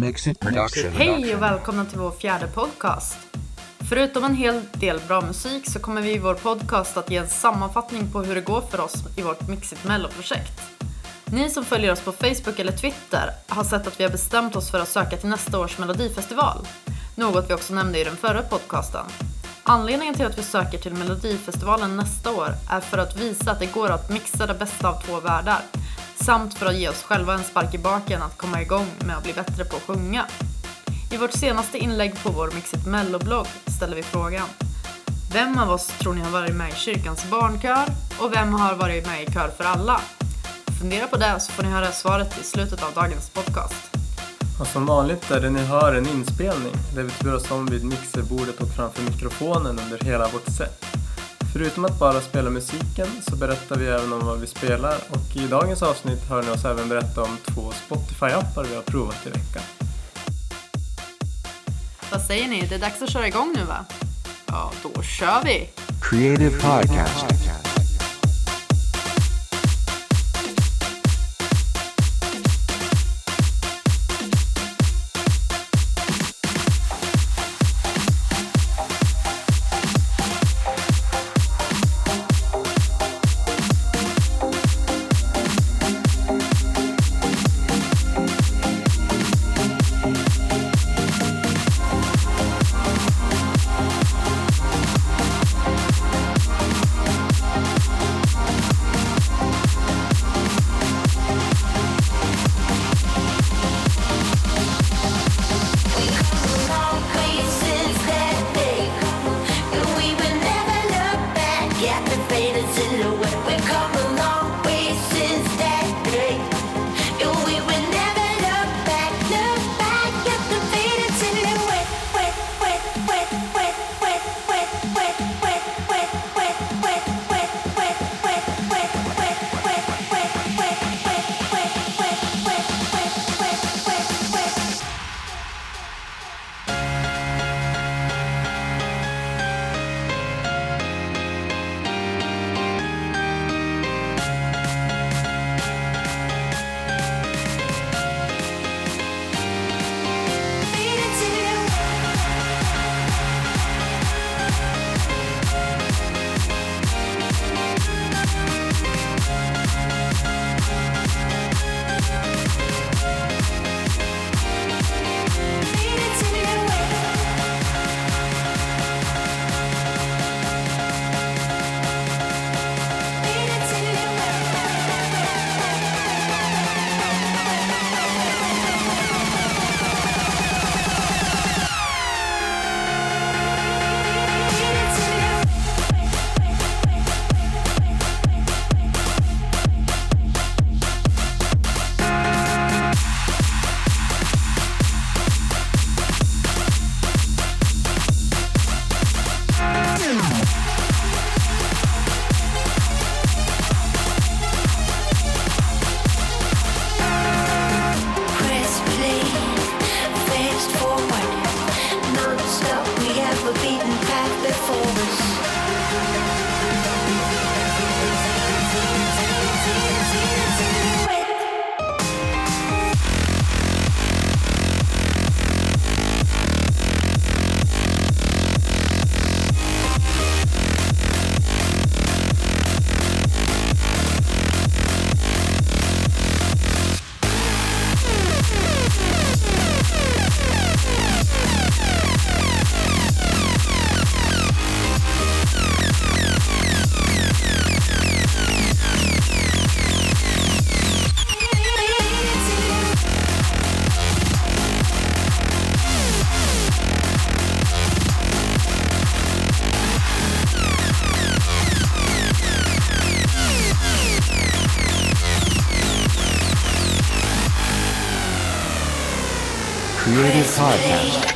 Mexit production. Hej och välkomna till vår fjärde podcast. Förutom en hel del bra musik så kommer vi i vår podcast att ge en sammanfattning på hur det går för oss i vårt Mixit Mello-projekt. Ni som följer oss på Facebook eller Twitter har sett att vi har bestämt oss för att söka till nästa års Melodifestival. Något vi också nämnde i den förra podcasten. Anledningen till att vi söker till Melodifestivalen nästa år är för att visa att det går att mixa det bästa av två världar samt för att ge oss själva en spark i baken att komma igång med att bli bättre på att sjunga. I vårt senaste inlägg på vår Mixit Mello-blogg ställer vi frågan Vem av oss tror ni har varit med i kyrkans barnkör och vem har varit med i Kör för alla? Fundera på det så får ni höra svaret i slutet av dagens podcast. Och som vanligt är det ni hör en inspelning där vi turas om vid mixerbordet och framför mikrofonen under hela vårt set. Förutom att bara spela musiken så berättar vi även om vad vi spelar och i dagens avsnitt hör ni oss även berätta om två Spotify-appar vi har provat i veckan. Vad säger ni? Det är dags att köra igång nu va? Ja, då kör vi! Creative podcast. Podcast.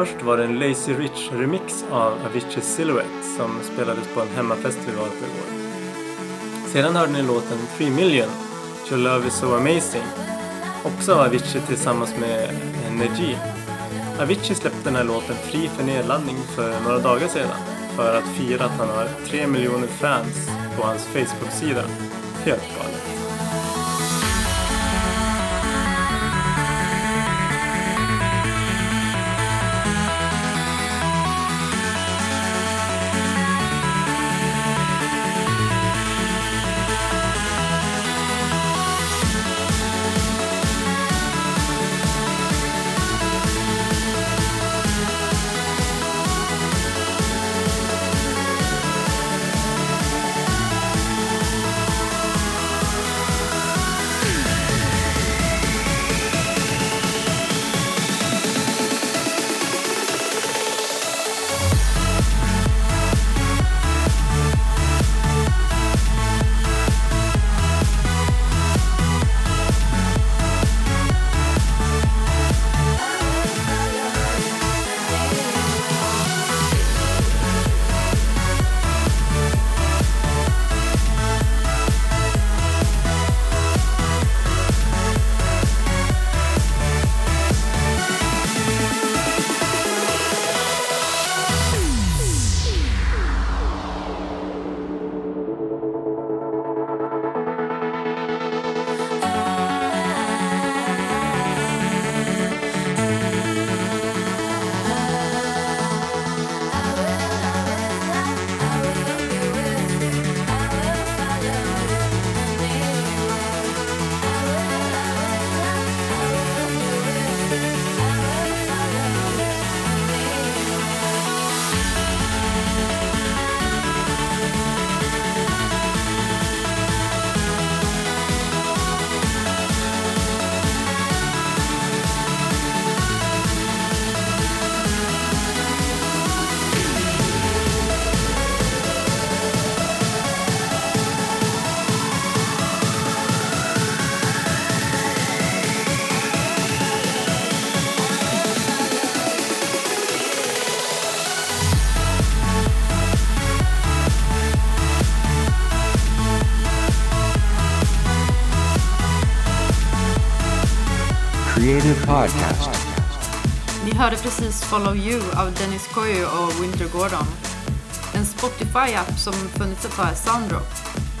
Först var det en Lazy Rich remix av Avicii Silhouette som spelades på en hemmafest vi var på igår. Sedan hörde ni låten 3 Million, Your Love Is So Amazing, också av Avicii tillsammans med Energy. Avicii släppte den här låten fri för nedladdning för några dagar sedan för att fira att han har 3 miljoner fans på hans Facebook-sida. Helt galet. Podcast. Ni hörde precis Follow You av Dennis Koyu och Winter Gordon. En Spotify-app som funnits ett tag är Soundrop.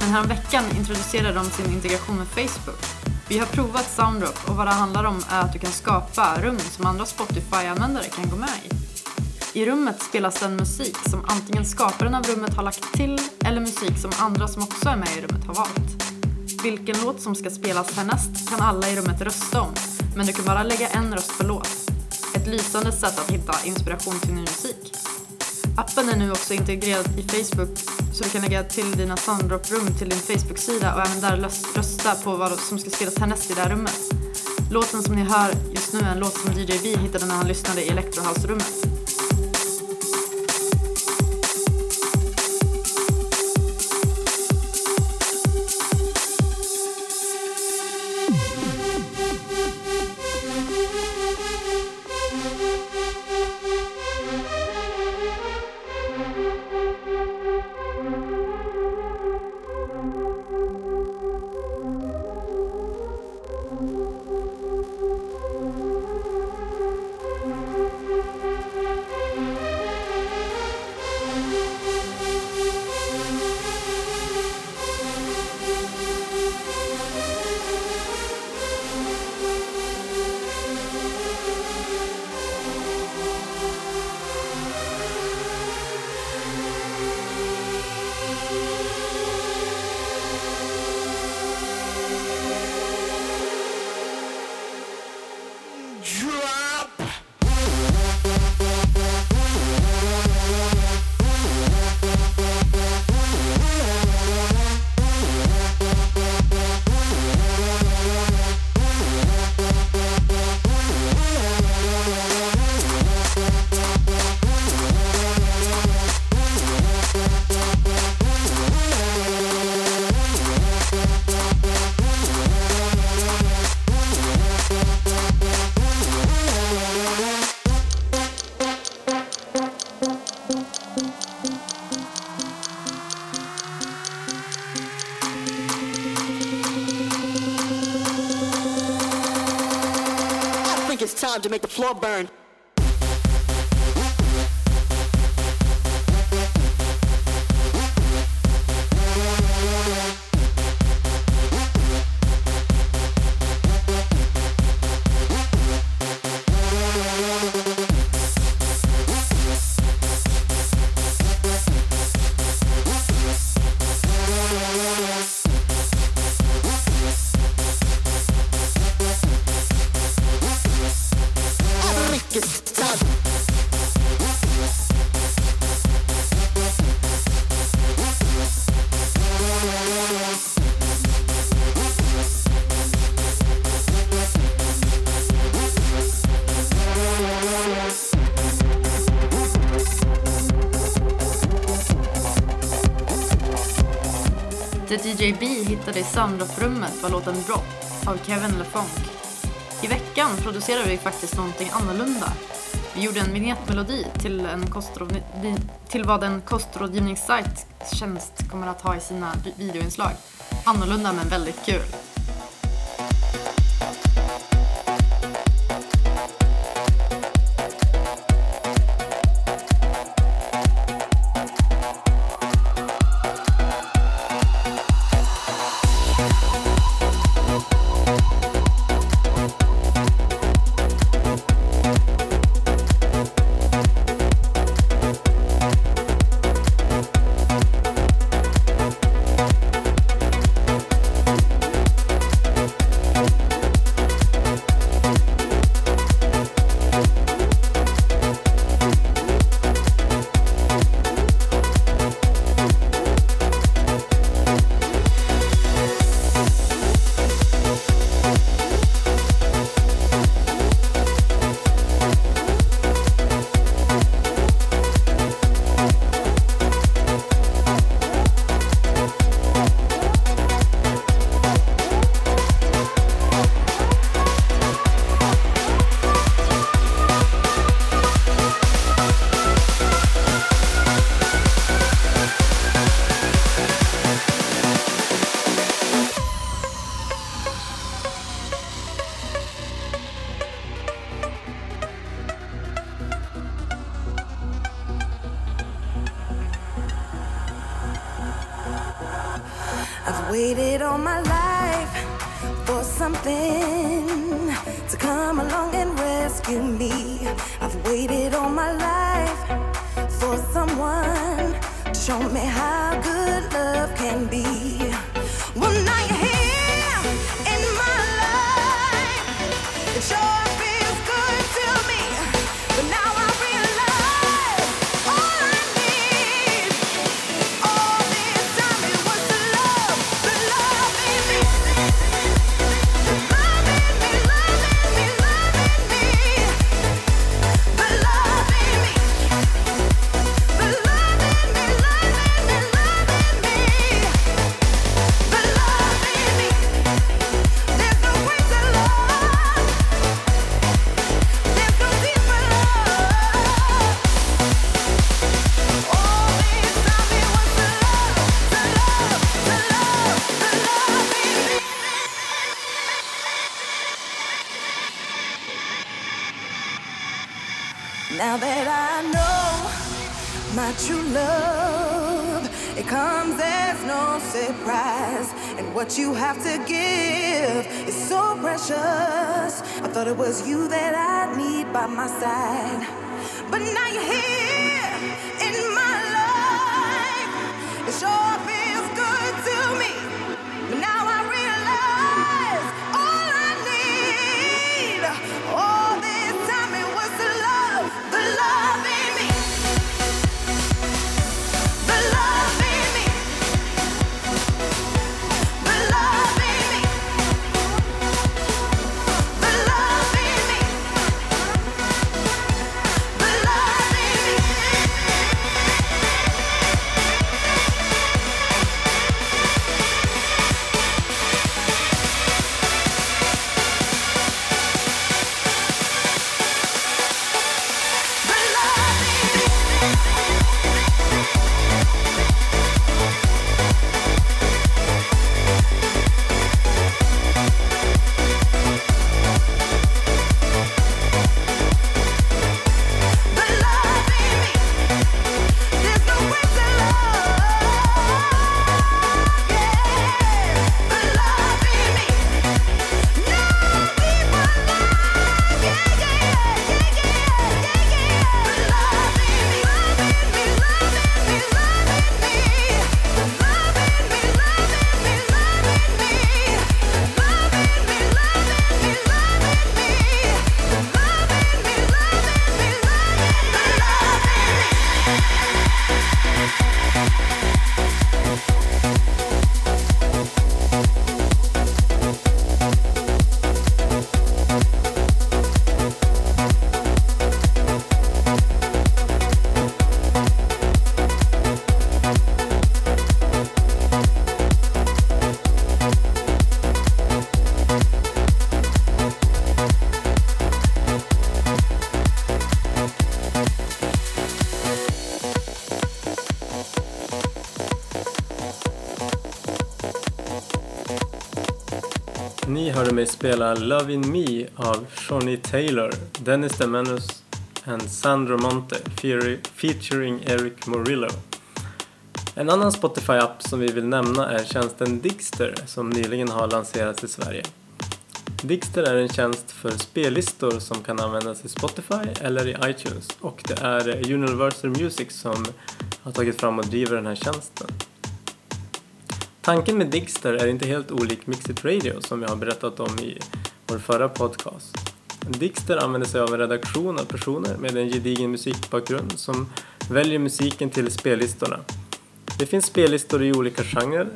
Men häromveckan introducerade de sin integration med Facebook. Vi har provat Soundrop och vad det handlar om är att du kan skapa rum som andra Spotify-användare kan gå med i. I rummet spelas den musik som antingen skaparen av rummet har lagt till eller musik som andra som också är med i rummet har valt. Vilken låt som ska spelas härnäst kan alla i rummet rösta om, men du kan bara lägga en röst per låt. Ett lysande sätt att hitta inspiration till ny musik. Appen är nu också integrerad i Facebook så du kan lägga till dina Soundrop-rum till din Facebook-sida och även där rösta på vad som ska spelas härnäst i det här rummet. Låten som ni hör just nu är en låt som DJ V hittade när han lyssnade i Electrohouse-rummet. Make the floor burn. JB hittade i soundrummet var låten Drop av Kevin LeFonk. I veckan producerade vi faktiskt någonting annorlunda. Vi gjorde en vignettmelodi till, en till vad en kostrådgivningssajt tjänst kommer att ha i sina videoinslag. Annorlunda men väldigt kul. Rescue me. I've waited all my life for someone to show me how good love can be. What you have to give is so precious. I thought it was you that I need by my side. But now you're here spela Love In Me av Shawnee Taylor, Dennis DeManus and Sandro Monte featuring- Eric Morillo. En annan Spotify-app som vi vill nämna är tjänsten Dixter som nyligen har lanserats i Sverige. Dixter är en tjänst för spellistor som kan användas i Spotify eller i iTunes och det är Universal Music som har tagit fram och driver den här tjänsten. Tanken med Digster är inte helt olik Mixit Radio som jag har berättat om i vår förra podcast. Digster använder sig av en redaktion av personer med en gedigen musikbakgrund som väljer musiken till spellistorna. Det finns spellistor i olika genrer,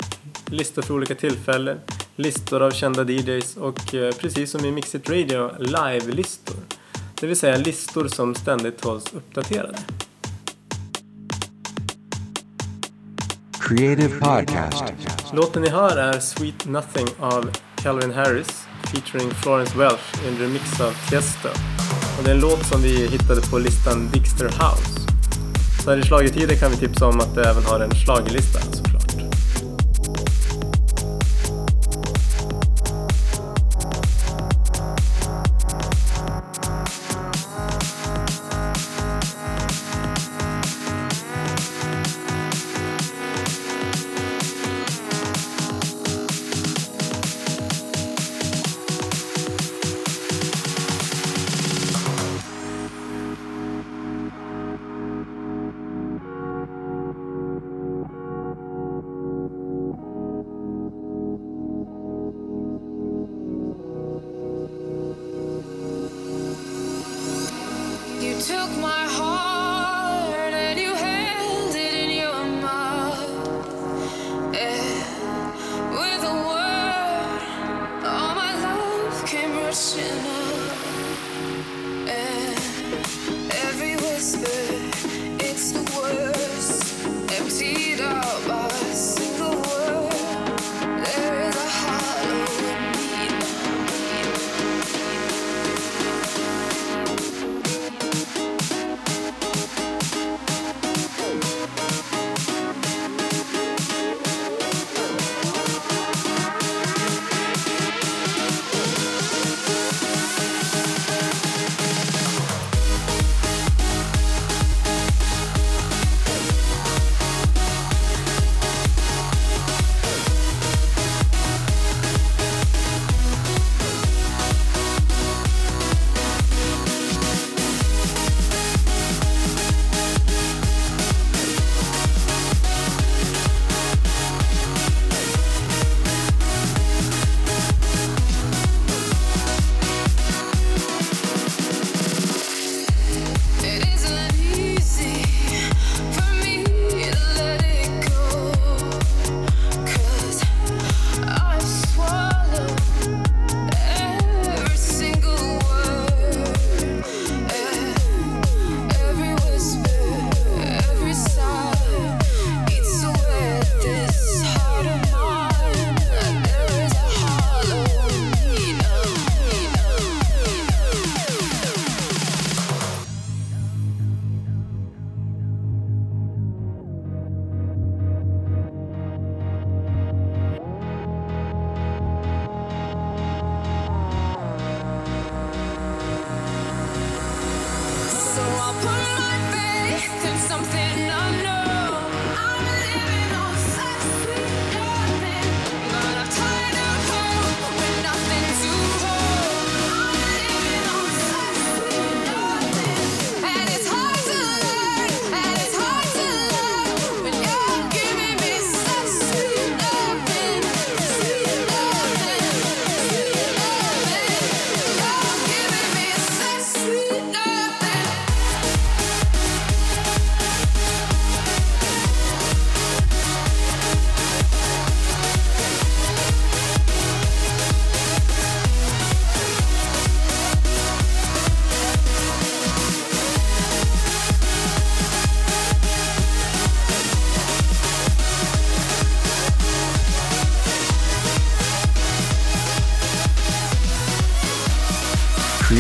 listor för olika tillfällen, listor av kända DJs och eh, precis som i Mixit Radio, live-listor. Det vill säga listor som ständigt hålls uppdaterade. Creative Podcast. Låten ni hör är Sweet Nothing av Calvin Harris featuring Florence Welch i en remix av Tiesto. Och det är en låt som vi hittade på listan Dixter House. Så här i schlagertider kan vi tipsa om att det även har en schlagerlista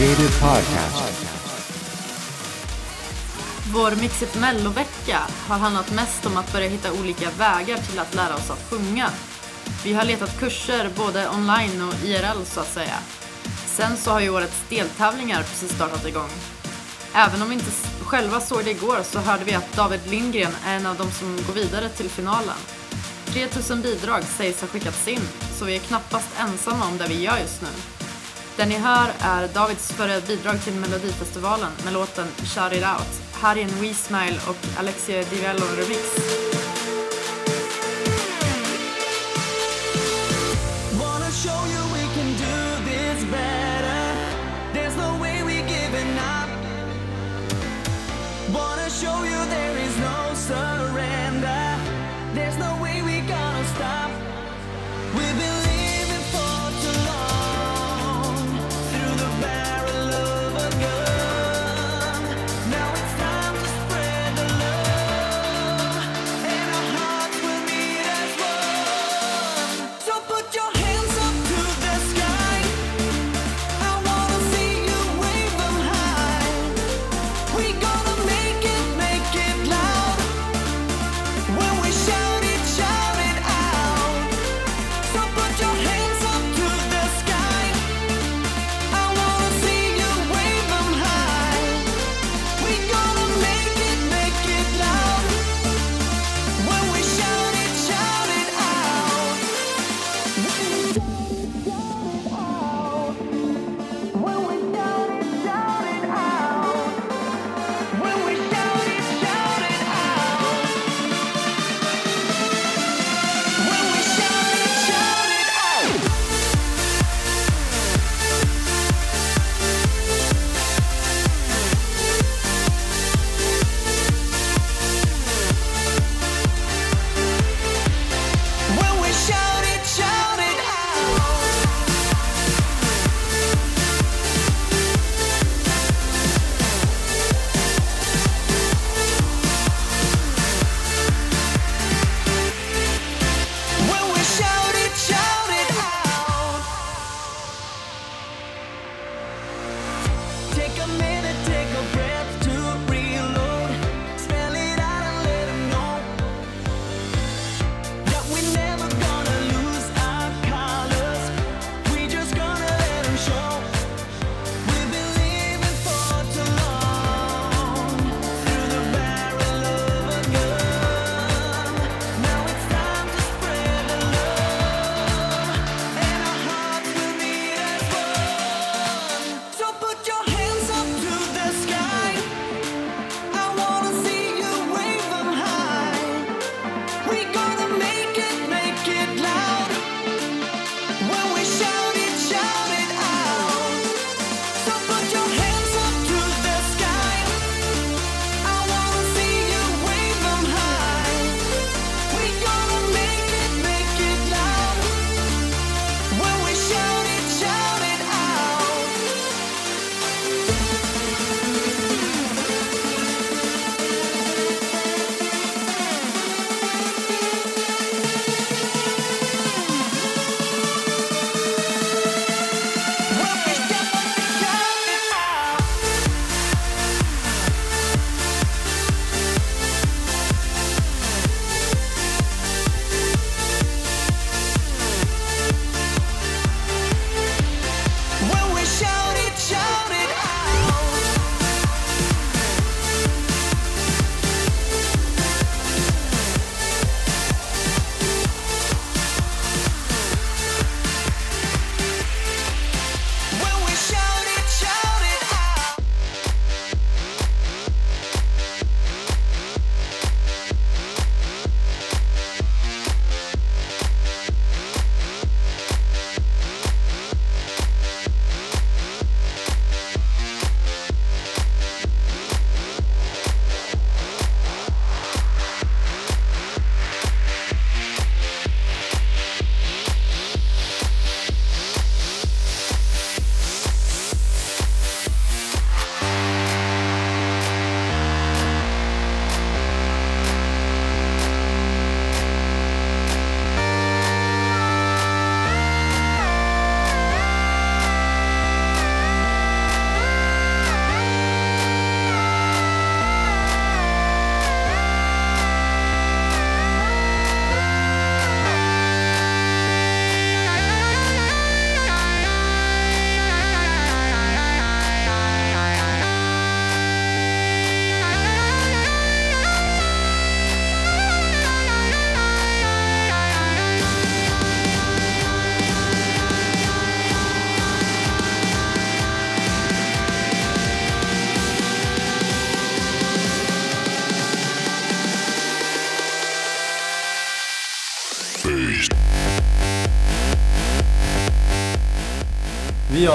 Creative Podcast. Vår Mixit Mello-vecka har handlat mest om att börja hitta olika vägar till att lära oss att sjunga. Vi har letat kurser både online och IRL så att säga. Sen så har ju årets deltävlingar precis startat igång. Även om vi inte själva såg det igår så hörde vi att David Lindgren är en av de som går vidare till finalen. 3000 bidrag sägs ha skickats in, så vi är knappast ensamma om det vi gör just nu. Det ni hör är Davids förra bidrag till Melodifestivalen med låten Shout It Out. Här är en We Smile och Alexia Divello remix. Wanna show you we can do this better. There's no way we're giving up. Wanna show you there is no surrender.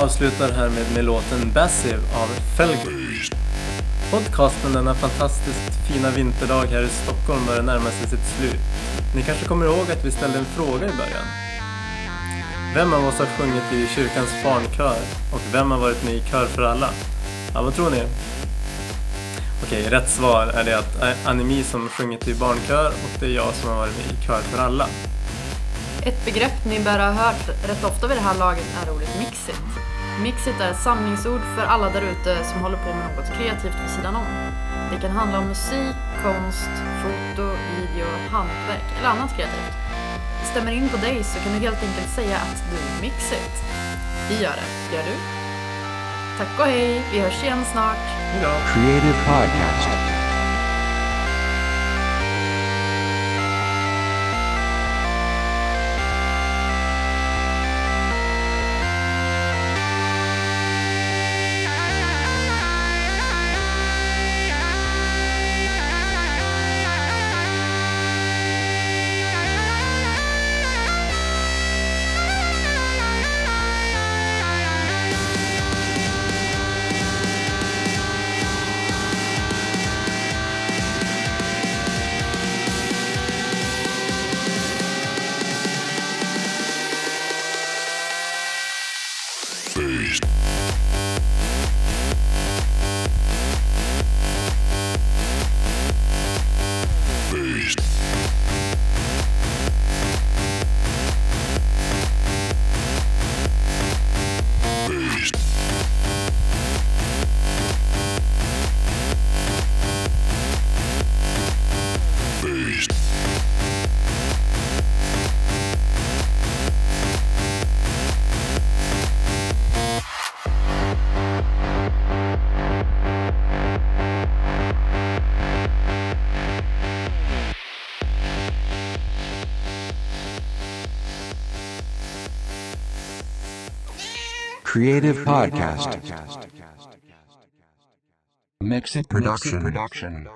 Avslutar här med, med låten Bassive av Felger. Podcasten denna fantastiskt fina vinterdag här i Stockholm börjar närma sig sitt slut. Ni kanske kommer ihåg att vi ställde en fråga i början. Vem av oss har sjungit i kyrkans barnkör och vem har varit med i Kör för alla? Ja, vad tror ni? Okej, rätt svar är det att eh, Animi Anemi som sjungit i barnkör och det är jag som har varit med i Kör för alla. Ett begrepp ni bör ha hört rätt ofta vid det här laget är ordet mixit. Mixit är ett samlingsord för alla där ute som håller på med något kreativt vid sidan om. Det kan handla om musik, konst, foto, video, hantverk eller annat kreativt. Stämmer in på dig så kan du helt enkelt säga att du är mixit. Vi gör det, gör du? Tack och hej, vi hörs igen snart. Hejdå! Creative Podcast. Creative Podcast. Mix it production.